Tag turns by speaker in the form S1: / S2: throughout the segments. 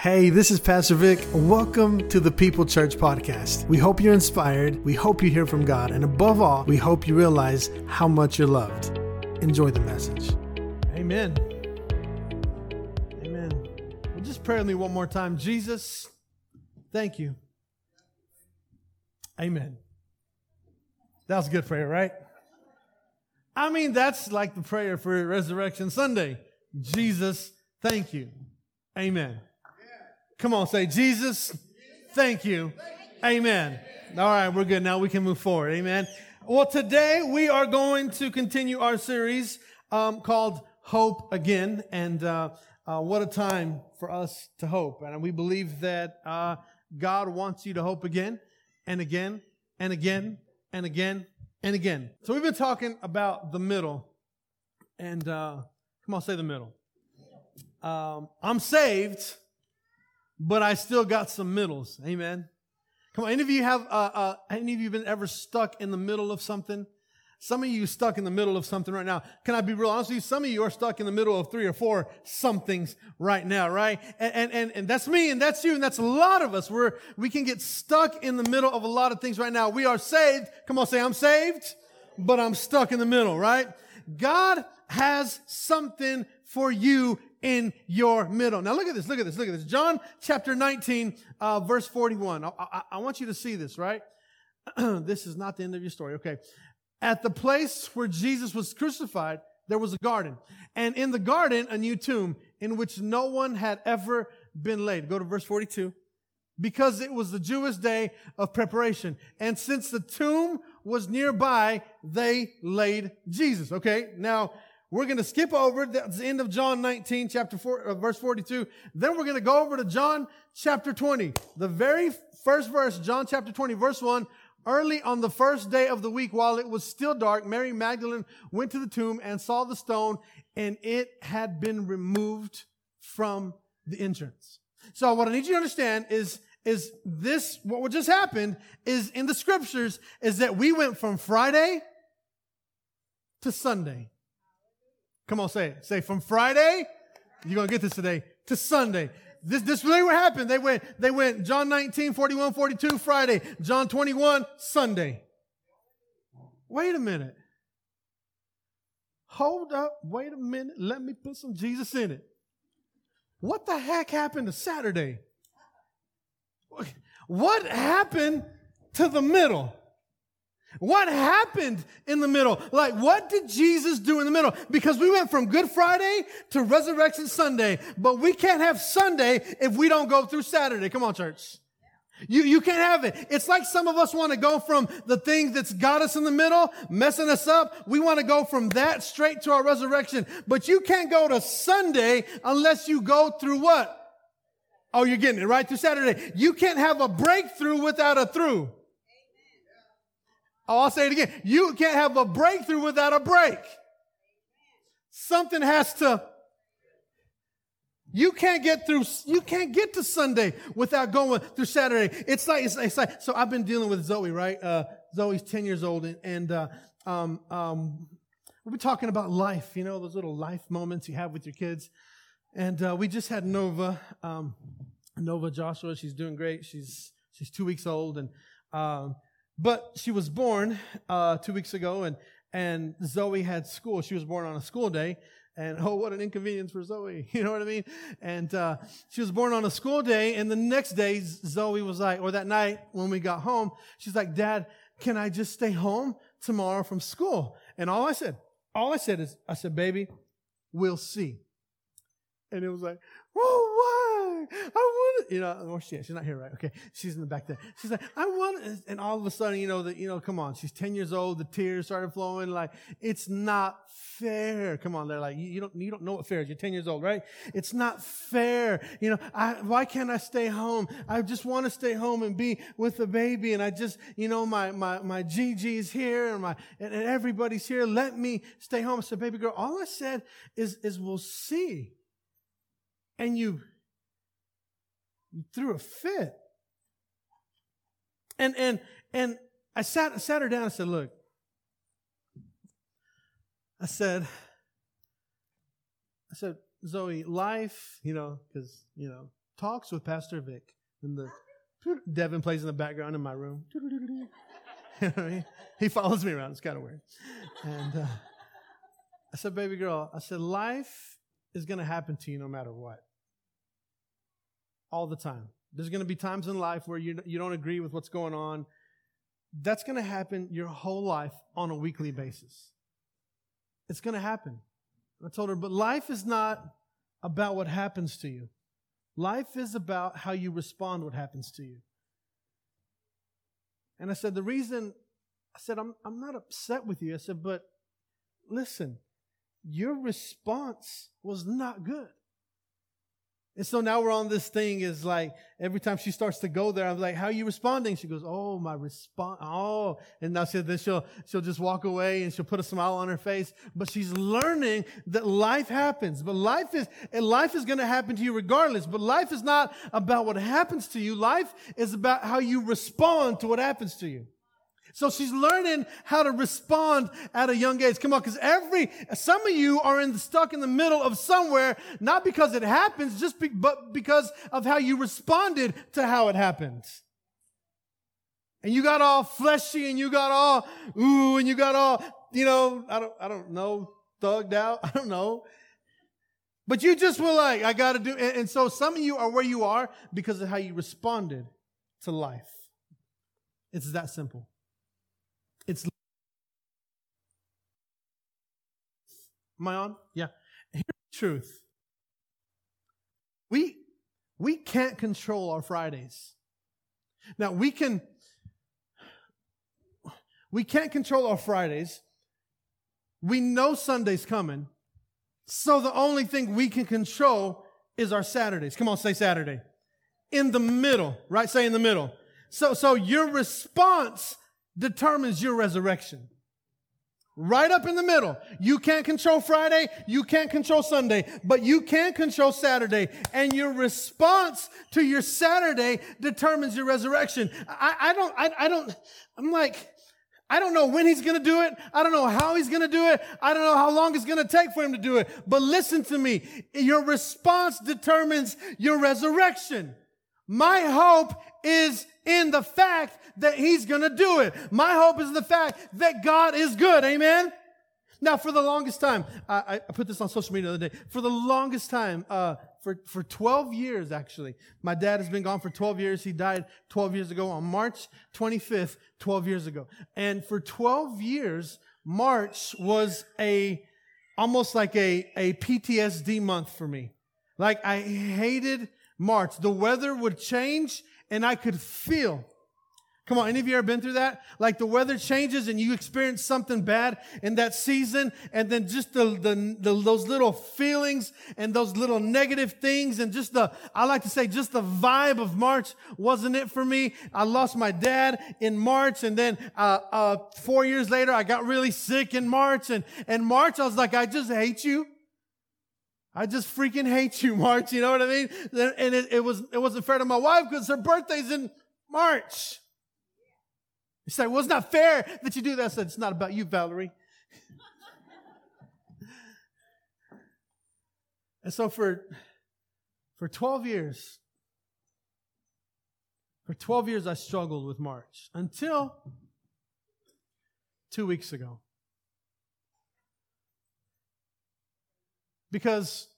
S1: Hey, this is Pastor Vic. Welcome to the People Church podcast. We hope you're inspired. We hope you hear from God. And above all, we hope you realize how much you're loved. Enjoy the message. Amen. Amen. Well, just pray with me one more time. Jesus, thank you. Amen. That was good prayer, right? I mean, that's like the prayer for Resurrection Sunday. Jesus, thank you. Amen. Come on, say, Jesus, thank you. Amen. All right, we're good. Now we can move forward. Amen. Well, today we are going to continue our series um, called Hope Again. And uh, uh, what a time for us to hope. And we believe that uh, God wants you to hope again and again and again and again and again. So we've been talking about the middle. And uh, come on, say the middle. Um, I'm saved but I still got some middles. Amen. Come on, any of you have, uh, uh, any of you been ever stuck in the middle of something? Some of you stuck in the middle of something right now. Can I be real honest with you? Some of you are stuck in the middle of three or four somethings right now, right? And, and, and, and that's me and that's you and that's a lot of us. We're, we can get stuck in the middle of a lot of things right now. We are saved. Come on, say I'm saved, but I'm stuck in the middle, right? God has something for you in your middle. Now look at this, look at this, look at this. John chapter 19, uh, verse 41. I, I, I want you to see this, right? this is not the end of your story. Okay. At the place where Jesus was crucified, there was a garden. And in the garden, a new tomb in which no one had ever been laid. Go to verse 42. Because it was the Jewish day of preparation. And since the tomb was nearby, they laid Jesus. Okay. Now, we're going to skip over the end of John 19, chapter 4, uh, verse 42. Then we're going to go over to John chapter 20. The very first verse, John chapter 20, verse 1. Early on the first day of the week, while it was still dark, Mary Magdalene went to the tomb and saw the stone, and it had been removed from the entrance. So what I need you to understand is, is this, what just happened is in the scriptures, is that we went from Friday to Sunday. Come on, say it. Say from Friday, you're to get this today, to Sunday. This, this really what happened. They went, they went John 19, 41, 42, Friday. John 21, Sunday. Wait a minute. Hold up. Wait a minute. Let me put some Jesus in it. What the heck happened to Saturday? What happened to the middle? What happened in the middle? Like, what did Jesus do in the middle? Because we went from Good Friday to Resurrection Sunday, but we can't have Sunday if we don't go through Saturday. Come on, church. You, you can't have it. It's like some of us want to go from the thing that's got us in the middle, messing us up. We want to go from that straight to our resurrection. But you can't go to Sunday unless you go through what? Oh, you're getting it right through Saturday. You can't have a breakthrough without a through. Oh, I'll say it again. You can't have a breakthrough without a break. Something has to. You can't get through, you can't get to Sunday without going through Saturday. It's like, it's, it's like, so I've been dealing with Zoe, right? Uh, Zoe's 10 years old and, and uh, um, um, been talking about life, you know, those little life moments you have with your kids. And uh, we just had Nova, um, Nova Joshua. She's doing great. She's, she's two weeks old and, um, but she was born uh, two weeks ago, and and Zoe had school. She was born on a school day, and oh, what an inconvenience for Zoe. You know what I mean? And uh, she was born on a school day, and the next day, Zoe was like, or that night when we got home, she's like, Dad, can I just stay home tomorrow from school? And all I said, all I said is, I said, baby, we'll see. And it was like, oh, why? I want it. You know, or she, she's not here, right? Okay. She's in the back there. She's like, I want it. And all of a sudden, you know, that, you know, come on. She's 10 years old. The tears started flowing. Like, it's not fair. Come on. They're like, you, you don't, you don't know what fair is. You're 10 years old, right? It's not fair. You know, I, why can't I stay home? I just want to stay home and be with the baby. And I just, you know, my, my, my Gigi's here and my, and, and everybody's here. Let me stay home. I said, baby girl, all I said is, is we'll see and you, you threw a fit. And and and I sat I sat her down and said, look, I said, I said, Zoe, life, you know, because, you know, Talks with Pastor Vic. And the Devin plays in the background in my room. he follows me around. It's kind of weird. And uh, I said, baby girl, I said, life is going to happen to you no matter what. All the time. There's going to be times in life where you, you don't agree with what's going on. That's going to happen your whole life on a weekly basis. It's going to happen. I told her, but life is not about what happens to you. Life is about how you respond what happens to you. And I said, the reason, I said, I'm, I'm not upset with you. I said, but listen, your response was not good. And so now we're on this thing is like every time she starts to go there, I'm like, how are you responding? She goes, Oh, my response. Oh, and now she, then she'll, she'll just walk away and she'll put a smile on her face. But she's learning that life happens. But life is, and life is going to happen to you regardless. But life is not about what happens to you. Life is about how you respond to what happens to you. So she's learning how to respond at a young age. Come on, because every, some of you are in stuck in the middle of somewhere, not because it happens, just be, but because of how you responded to how it happened. And you got all fleshy and you got all, ooh, and you got all, you know, I don't, I don't know, thugged out. I don't know. But you just were like, I got to do, and, and so some of you are where you are because of how you responded to life. It's that simple. It's Am I on? Yeah. Here's the truth. We we can't control our Fridays. Now we can we can't control our Fridays. We know Sunday's coming. So the only thing we can control is our Saturdays. Come on, say Saturday. In the middle, right? Say in the middle. So so your response determines your resurrection. Right up in the middle. You can't control Friday. You can't control Sunday, but you can control Saturday. And your response to your Saturday determines your resurrection. I, I don't, I, I don't, I'm like, I don't know when he's going to do it. I don't know how he's going to do it. I don't know how long it's going to take for him to do it. But listen to me. Your response determines your resurrection. My hope is in the fact that he's going to do it. My hope is the fact that God is good. Amen. Now, for the longest time, I, I put this on social media the other day. For the longest time, uh, for, for 12 years, actually, my dad has been gone for 12 years. He died 12 years ago on March 25th, 12 years ago. And for 12 years, March was a, almost like a, a PTSD month for me. Like I hated March. The weather would change and I could feel. Come on, any of you ever been through that? Like the weather changes and you experience something bad in that season, and then just the, the, the, those little feelings and those little negative things, and just the, I like to say, just the vibe of March wasn't it for me. I lost my dad in March, and then uh, uh, four years later, I got really sick in March, and in March, I was like, I just hate you. I just freaking hate you, March. You know what I mean? And it, it was, it wasn't fair to my wife because her birthday's in March. You say, well, it's not fair that you do that. I said, it's not about you, Valerie. and so for, for 12 years, for 12 years, I struggled with March until two weeks ago. Because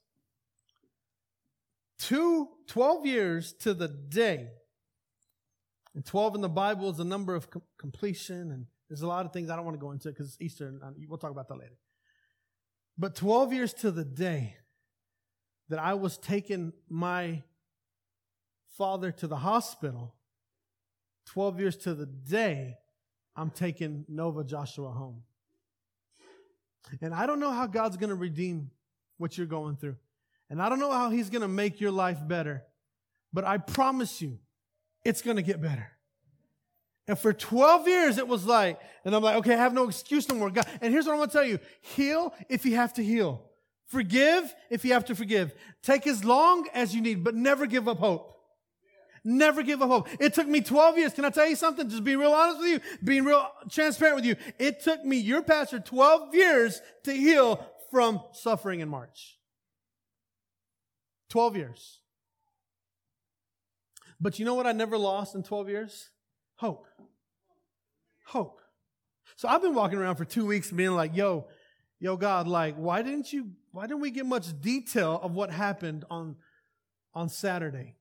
S1: two, 12 years to the day, and 12 in the Bible is a number of com- completion, and there's a lot of things I don't want to go into because it's Easter, and uh, we'll talk about that later. But 12 years to the day that I was taking my father to the hospital, 12 years to the day I'm taking Nova Joshua home. And I don't know how God's going to redeem what you're going through. And I don't know how He's going to make your life better. But I promise you, it's going to get better. And for 12 years, it was like, and I'm like, okay, I have no excuse no more. God. And here's what I'm going to tell you. Heal if you have to heal. Forgive if you have to forgive. Take as long as you need, but never give up hope. Never give up hope. It took me 12 years. Can I tell you something? Just being real honest with you, being real transparent with you. It took me, your pastor, 12 years to heal from suffering in March. 12 years. But you know what I never lost in 12 years? Hope. Hope. So I've been walking around for two weeks being like, yo, yo, God, like, why didn't you, why didn't we get much detail of what happened on, on Saturday?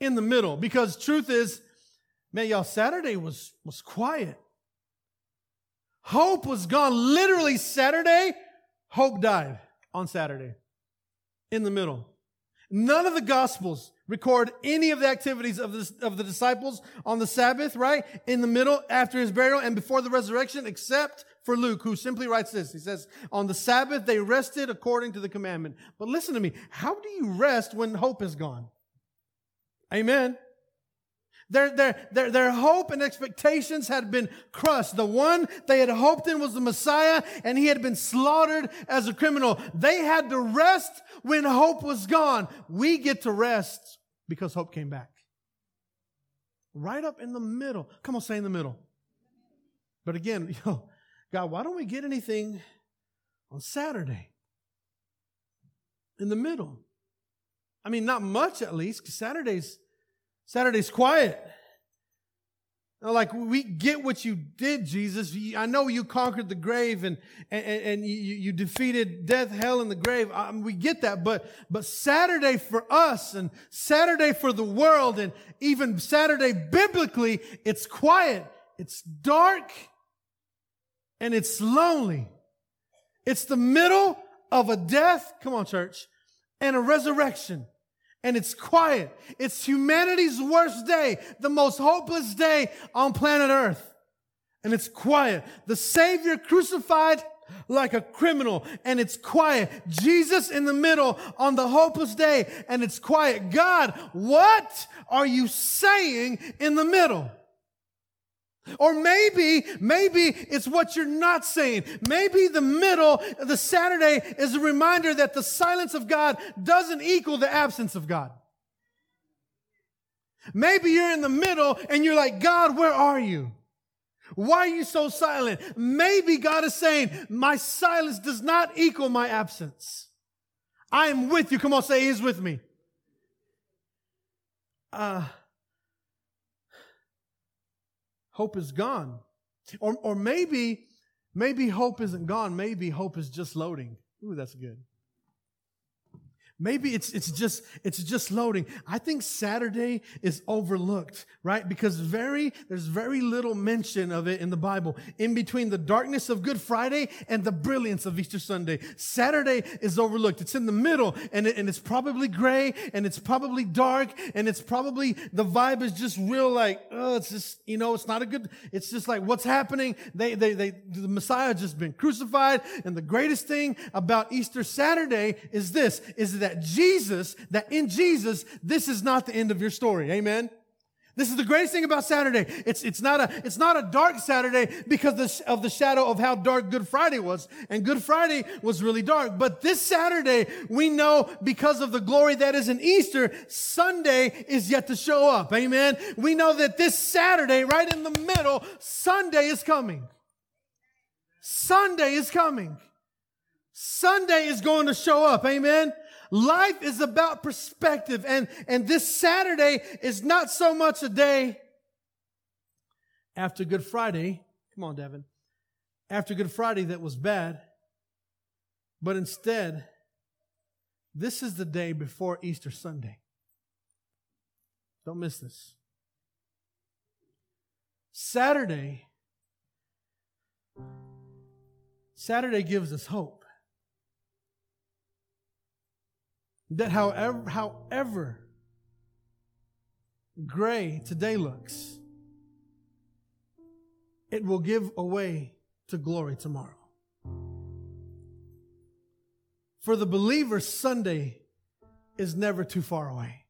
S1: In the middle. Because truth is, man, y'all, Saturday was, was quiet. Hope was gone. Literally Saturday, hope died on Saturday. In the middle. None of the gospels record any of the activities of the, of the disciples on the Sabbath, right? In the middle, after his burial and before the resurrection, except for Luke, who simply writes this. He says, on the Sabbath, they rested according to the commandment. But listen to me. How do you rest when hope is gone? Amen. Their, their, their, their hope and expectations had been crushed. The one they had hoped in was the Messiah, and he had been slaughtered as a criminal. They had to rest when hope was gone. We get to rest because hope came back. Right up in the middle. Come on, say in the middle. But again, you know, God, why don't we get anything on Saturday? In the middle. I mean, not much at least, because Saturday's Saturday's quiet. Like, we get what you did, Jesus. I know you conquered the grave and, and, and you, you defeated death, hell, and the grave. Um, we get that. But, but Saturday for us and Saturday for the world and even Saturday biblically, it's quiet. It's dark and it's lonely. It's the middle of a death. Come on, church. And a resurrection and it's quiet. It's humanity's worst day, the most hopeless day on planet Earth. And it's quiet. The Savior crucified like a criminal and it's quiet. Jesus in the middle on the hopeless day and it's quiet. God, what are you saying in the middle? Or maybe, maybe it's what you're not saying. Maybe the middle, the Saturday is a reminder that the silence of God doesn't equal the absence of God. Maybe you're in the middle and you're like, God, where are you? Why are you so silent? Maybe God is saying, my silence does not equal my absence. I am with you. Come on, say he's with me. Uh, hope is gone. Or, or maybe, maybe hope isn't gone. Maybe hope is just loading. Ooh, that's good. Maybe it's, it's just, it's just loading. I think Saturday is overlooked, right? Because very, there's very little mention of it in the Bible. In between the darkness of Good Friday and the brilliance of Easter Sunday. Saturday is overlooked. It's in the middle and, it, and it's probably gray and it's probably dark and it's probably, the vibe is just real like, oh, it's just, you know, it's not a good, it's just like what's happening. They, they, they, the Messiah just been crucified. And the greatest thing about Easter Saturday is this, is that that Jesus, that in Jesus, this is not the end of your story. Amen. This is the greatest thing about Saturday. It's, it's not a, it's not a dark Saturday because of the shadow of how dark Good Friday was. And Good Friday was really dark. But this Saturday, we know because of the glory that is in Easter, Sunday is yet to show up. Amen. We know that this Saturday, right in the middle, Sunday is coming. Sunday is coming. Sunday is going to show up. Amen. Life is about perspective. And, and this Saturday is not so much a day after Good Friday. Come on, Devin. After Good Friday that was bad. But instead, this is the day before Easter Sunday. Don't miss this. Saturday, Saturday gives us hope. That however, however gray today looks, it will give away to glory tomorrow. For the believer, Sunday is never too far away.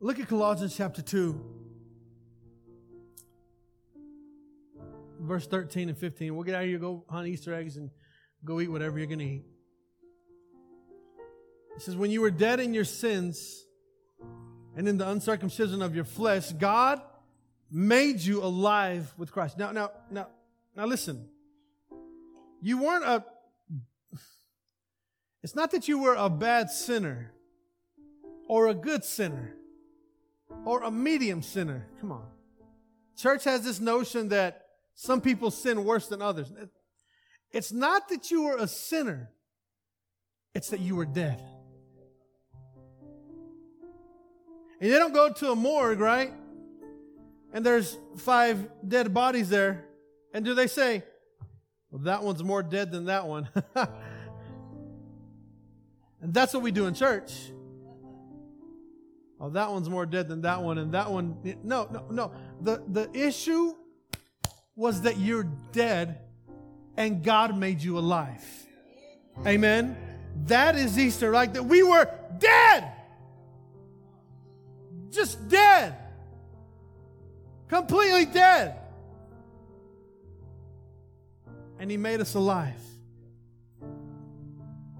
S1: Look at Colossians chapter 2, verse 13 and 15. We'll get out of here, go hunt Easter eggs, and go eat whatever you're going to eat. It says, When you were dead in your sins and in the uncircumcision of your flesh, God made you alive with Christ. Now, now, now, now listen. You weren't a, it's not that you were a bad sinner or a good sinner or a medium sinner. Come on. Church has this notion that some people sin worse than others. It's not that you were a sinner, it's that you were dead. And they don't go to a morgue, right? And there's five dead bodies there. And do they say, well, that one's more dead than that one? and that's what we do in church. Oh, that one's more dead than that one, and that one. No, no, no. The, the issue was that you're dead and God made you alive. Amen. That is Easter. Like that we were dead. Just dead. Completely dead. And He made us alive.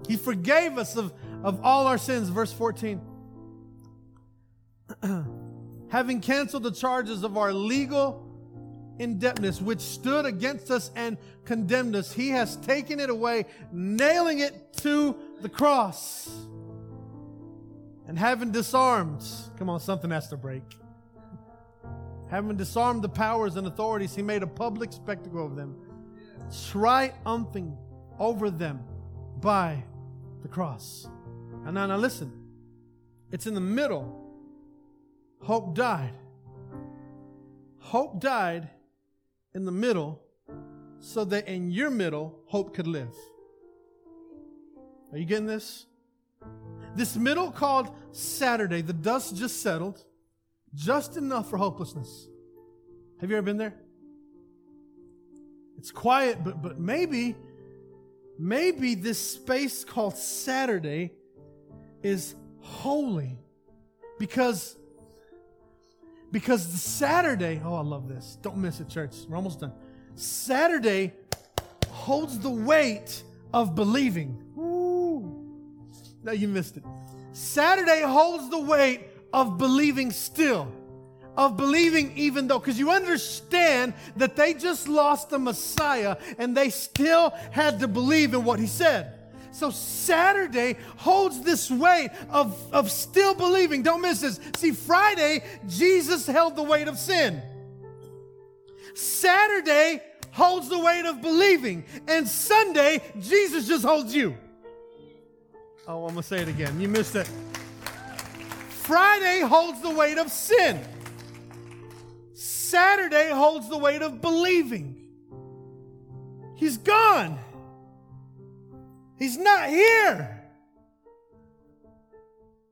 S1: He forgave us of, of all our sins. Verse 14. Having canceled the charges of our legal indebtedness which stood against us and condemned us, He has taken it away, nailing it to the cross. And having disarmed, come on, something has to break. Having disarmed the powers and authorities, He made a public spectacle of them, triumphing over them by the cross. And now, now listen, it's in the middle. Hope died. Hope died in the middle so that in your middle, hope could live. Are you getting this? This middle called Saturday, the dust just settled, just enough for hopelessness. Have you ever been there? It's quiet, but, but maybe, maybe this space called Saturday is holy because because the Saturday, oh, I love this. Don't miss it, church. We're almost done. Saturday holds the weight of believing. No, you missed it. Saturday holds the weight of believing still. Of believing even though, because you understand that they just lost the Messiah and they still had to believe in what he said. So Saturday holds this weight of, of still believing. Don't miss this. See, Friday, Jesus held the weight of sin. Saturday holds the weight of believing. And Sunday, Jesus just holds you. Oh, I'm going to say it again. You missed it. Friday holds the weight of sin. Saturday holds the weight of believing. He's gone. He's not here.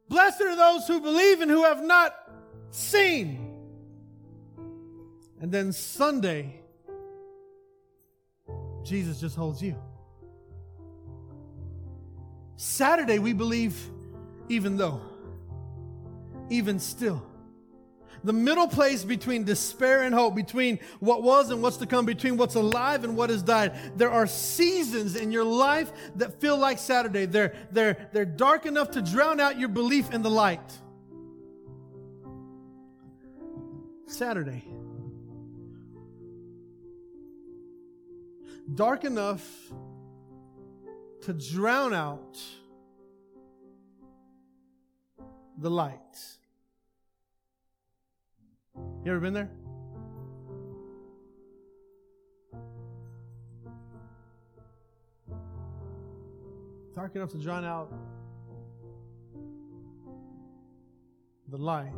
S1: Blessed are those who believe and who have not seen. And then Sunday, Jesus just holds you. Saturday, we believe even though, even still the middle place between despair and hope, between what was and what's to come, between what's alive and what has died. There are seasons in your life that feel like Saturday. They're, they're, they're dark enough to drown out your belief in the light. Saturday. Dark enough to drown out the light. You ever been there? Dark enough to drown out the light.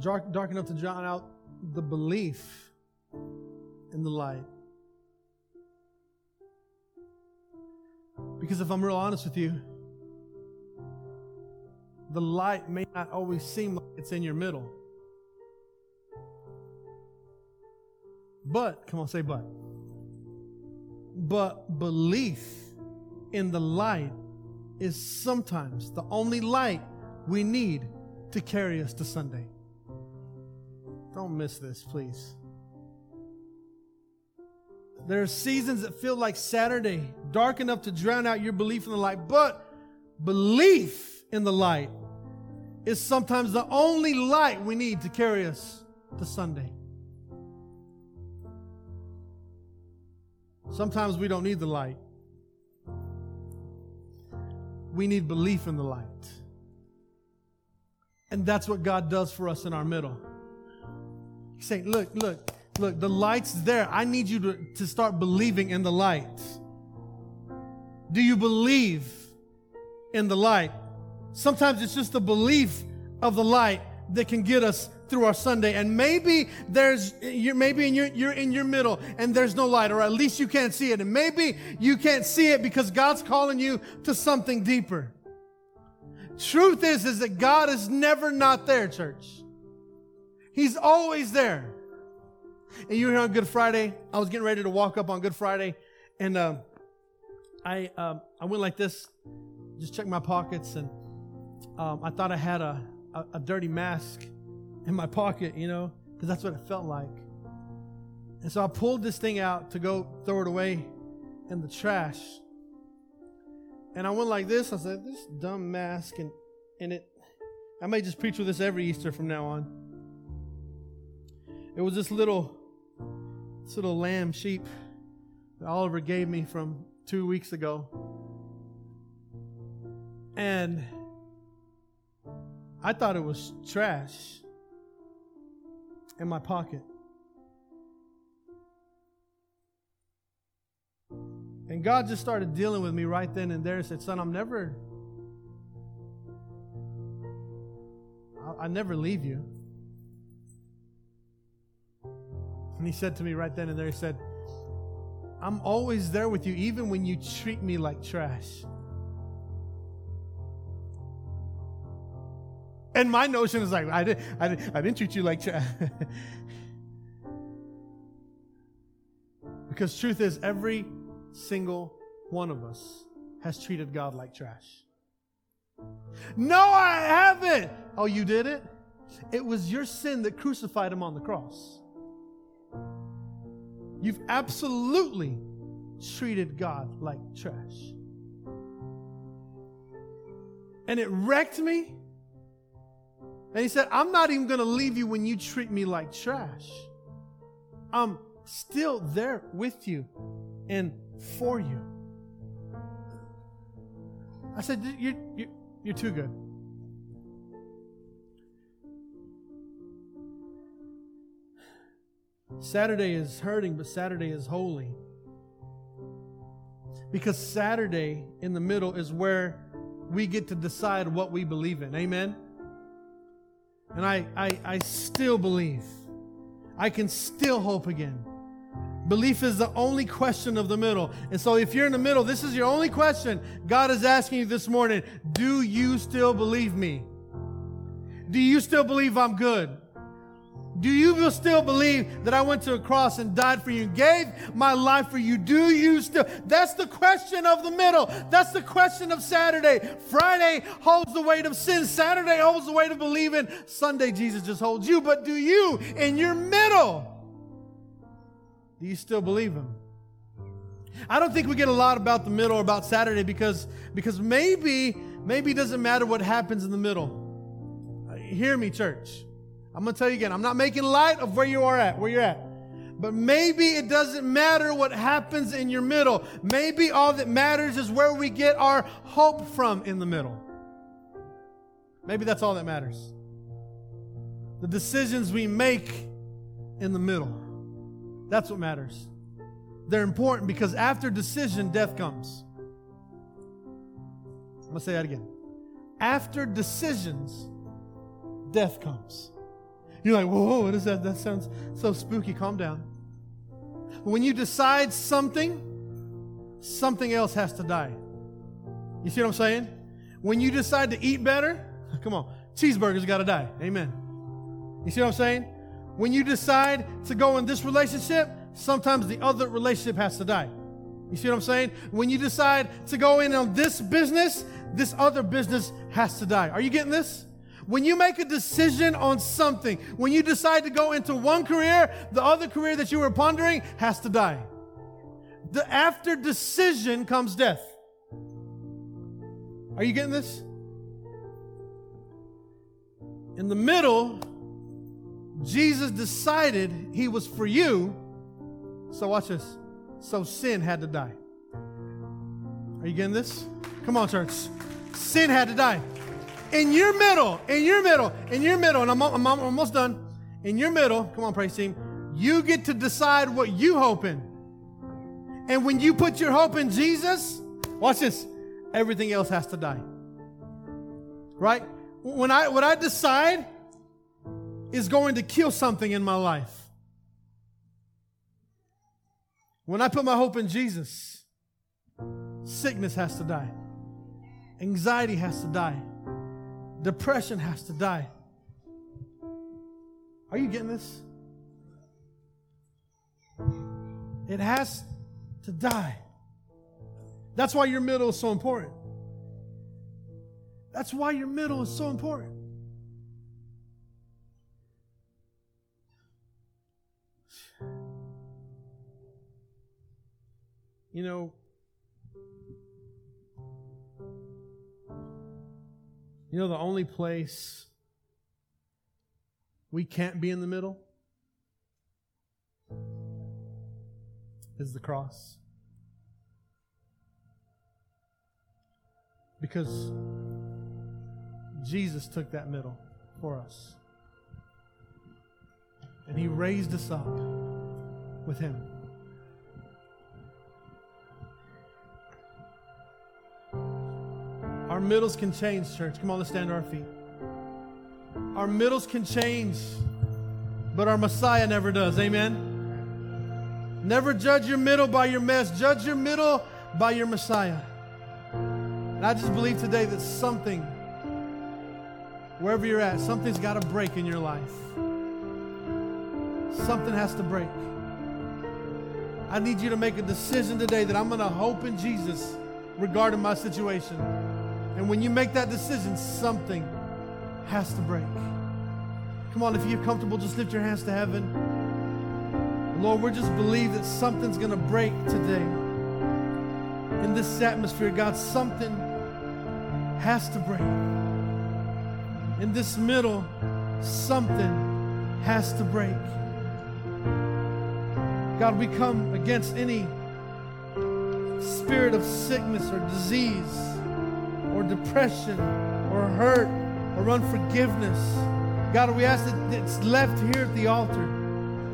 S1: Dark, dark enough to drown out the belief in the light. Because if I'm real honest with you, the light may not always seem like it's in your middle. But, come on, say but. But belief in the light is sometimes the only light we need to carry us to Sunday. Don't miss this, please. There are seasons that feel like Saturday, dark enough to drown out your belief in the light, but belief in the light is sometimes the only light we need to carry us to Sunday. Sometimes we don't need the light. we need belief in the light. And that's what God does for us in our middle. Saying, Look, look, look, the light's there. I need you to, to start believing in the light. Do you believe in the light? Sometimes it's just the belief of the light that can get us through our Sunday. And maybe there's, you're, maybe in your, you're in your middle and there's no light, or at least you can't see it. And maybe you can't see it because God's calling you to something deeper. Truth is, is that God is never not there, church. He's always there. And you were here on Good Friday. I was getting ready to walk up on Good Friday, and uh, I um, I went like this, just checked my pockets, and um, I thought I had a, a, a dirty mask in my pocket, you know, because that's what it felt like. And so I pulled this thing out to go throw it away in the trash. And I went like this. I said, "This dumb mask," and and it. I may just preach with this every Easter from now on. It was this little, this little lamb sheep that Oliver gave me from two weeks ago, and I thought it was trash in my pocket. And God just started dealing with me right then and there and said, Son, I'm never, I, I never leave you. And He said to me right then and there, He said, I'm always there with you, even when you treat me like trash. And my notion is like, I didn't, I didn't, I didn't treat you like trash. because truth is, every single one of us has treated God like trash. No, I haven't. Oh, you did it? It was your sin that crucified him on the cross. You've absolutely treated God like trash. And it wrecked me. And he said, I'm not even going to leave you when you treat me like trash. I'm still there with you and for you. I said, You're, you're, you're too good. Saturday is hurting, but Saturday is holy. Because Saturday in the middle is where we get to decide what we believe in. Amen? And I, I, I still believe. I can still hope again. Belief is the only question of the middle. And so if you're in the middle, this is your only question. God is asking you this morning, do you still believe me? Do you still believe I'm good? Do you still believe that I went to a cross and died for you and gave my life for you? Do you still? That's the question of the middle. That's the question of Saturday. Friday holds the weight of sin. Saturday holds the weight of believing. Sunday, Jesus just holds you. But do you, in your middle, do you still believe him? I don't think we get a lot about the middle or about Saturday because, because maybe, maybe it doesn't matter what happens in the middle. Hear me, church. I'm going to tell you again, I'm not making light of where you are at, where you're at. But maybe it doesn't matter what happens in your middle. Maybe all that matters is where we get our hope from in the middle. Maybe that's all that matters. The decisions we make in the middle. That's what matters. They're important because after decision, death comes. I'm going to say that again. After decisions, death comes. You're like, whoa, what is that? That sounds so spooky. Calm down. When you decide something, something else has to die. You see what I'm saying? When you decide to eat better, come on, cheeseburgers got to die. Amen. You see what I'm saying? When you decide to go in this relationship, sometimes the other relationship has to die. You see what I'm saying? When you decide to go in on this business, this other business has to die. Are you getting this? When you make a decision on something, when you decide to go into one career, the other career that you were pondering has to die. The after decision comes death. Are you getting this? In the middle, Jesus decided he was for you. So watch this. So sin had to die. Are you getting this? Come on, church. Sin had to die. In your middle, in your middle, in your middle, and I'm, I'm, I'm almost done. In your middle, come on, praise team, you get to decide what you hope in. And when you put your hope in Jesus, watch this, everything else has to die. Right? When I what I decide is going to kill something in my life. When I put my hope in Jesus, sickness has to die. Anxiety has to die. Depression has to die. Are you getting this? It has to die. That's why your middle is so important. That's why your middle is so important. You know, you know the only place we can't be in the middle is the cross. Because Jesus took that middle for us. And he raised us up with him. Our middles can change, church. Come on, let's stand to our feet. Our middles can change, but our Messiah never does. Amen. Never judge your middle by your mess, judge your middle by your Messiah. And I just believe today that something, wherever you're at, something's got to break in your life. Something has to break. I need you to make a decision today that I'm going to hope in Jesus regarding my situation. And when you make that decision, something has to break. Come on, if you're comfortable, just lift your hands to heaven. Lord, we just believe that something's going to break today. In this atmosphere, God, something has to break. In this middle, something has to break. God, we come against any spirit of sickness or disease or depression or hurt or unforgiveness. God, we ask that it's left here at the altar,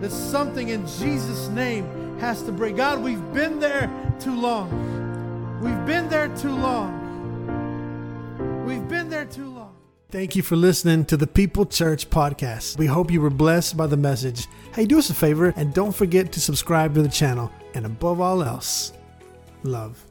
S1: that something in Jesus' name has to break. God, we've been there too long. We've been there too long. We've been there too long. Thank you for listening to the People Church podcast. We hope you were blessed by the message. Hey, do us a favor and don't forget to subscribe to the channel. And above all else, love.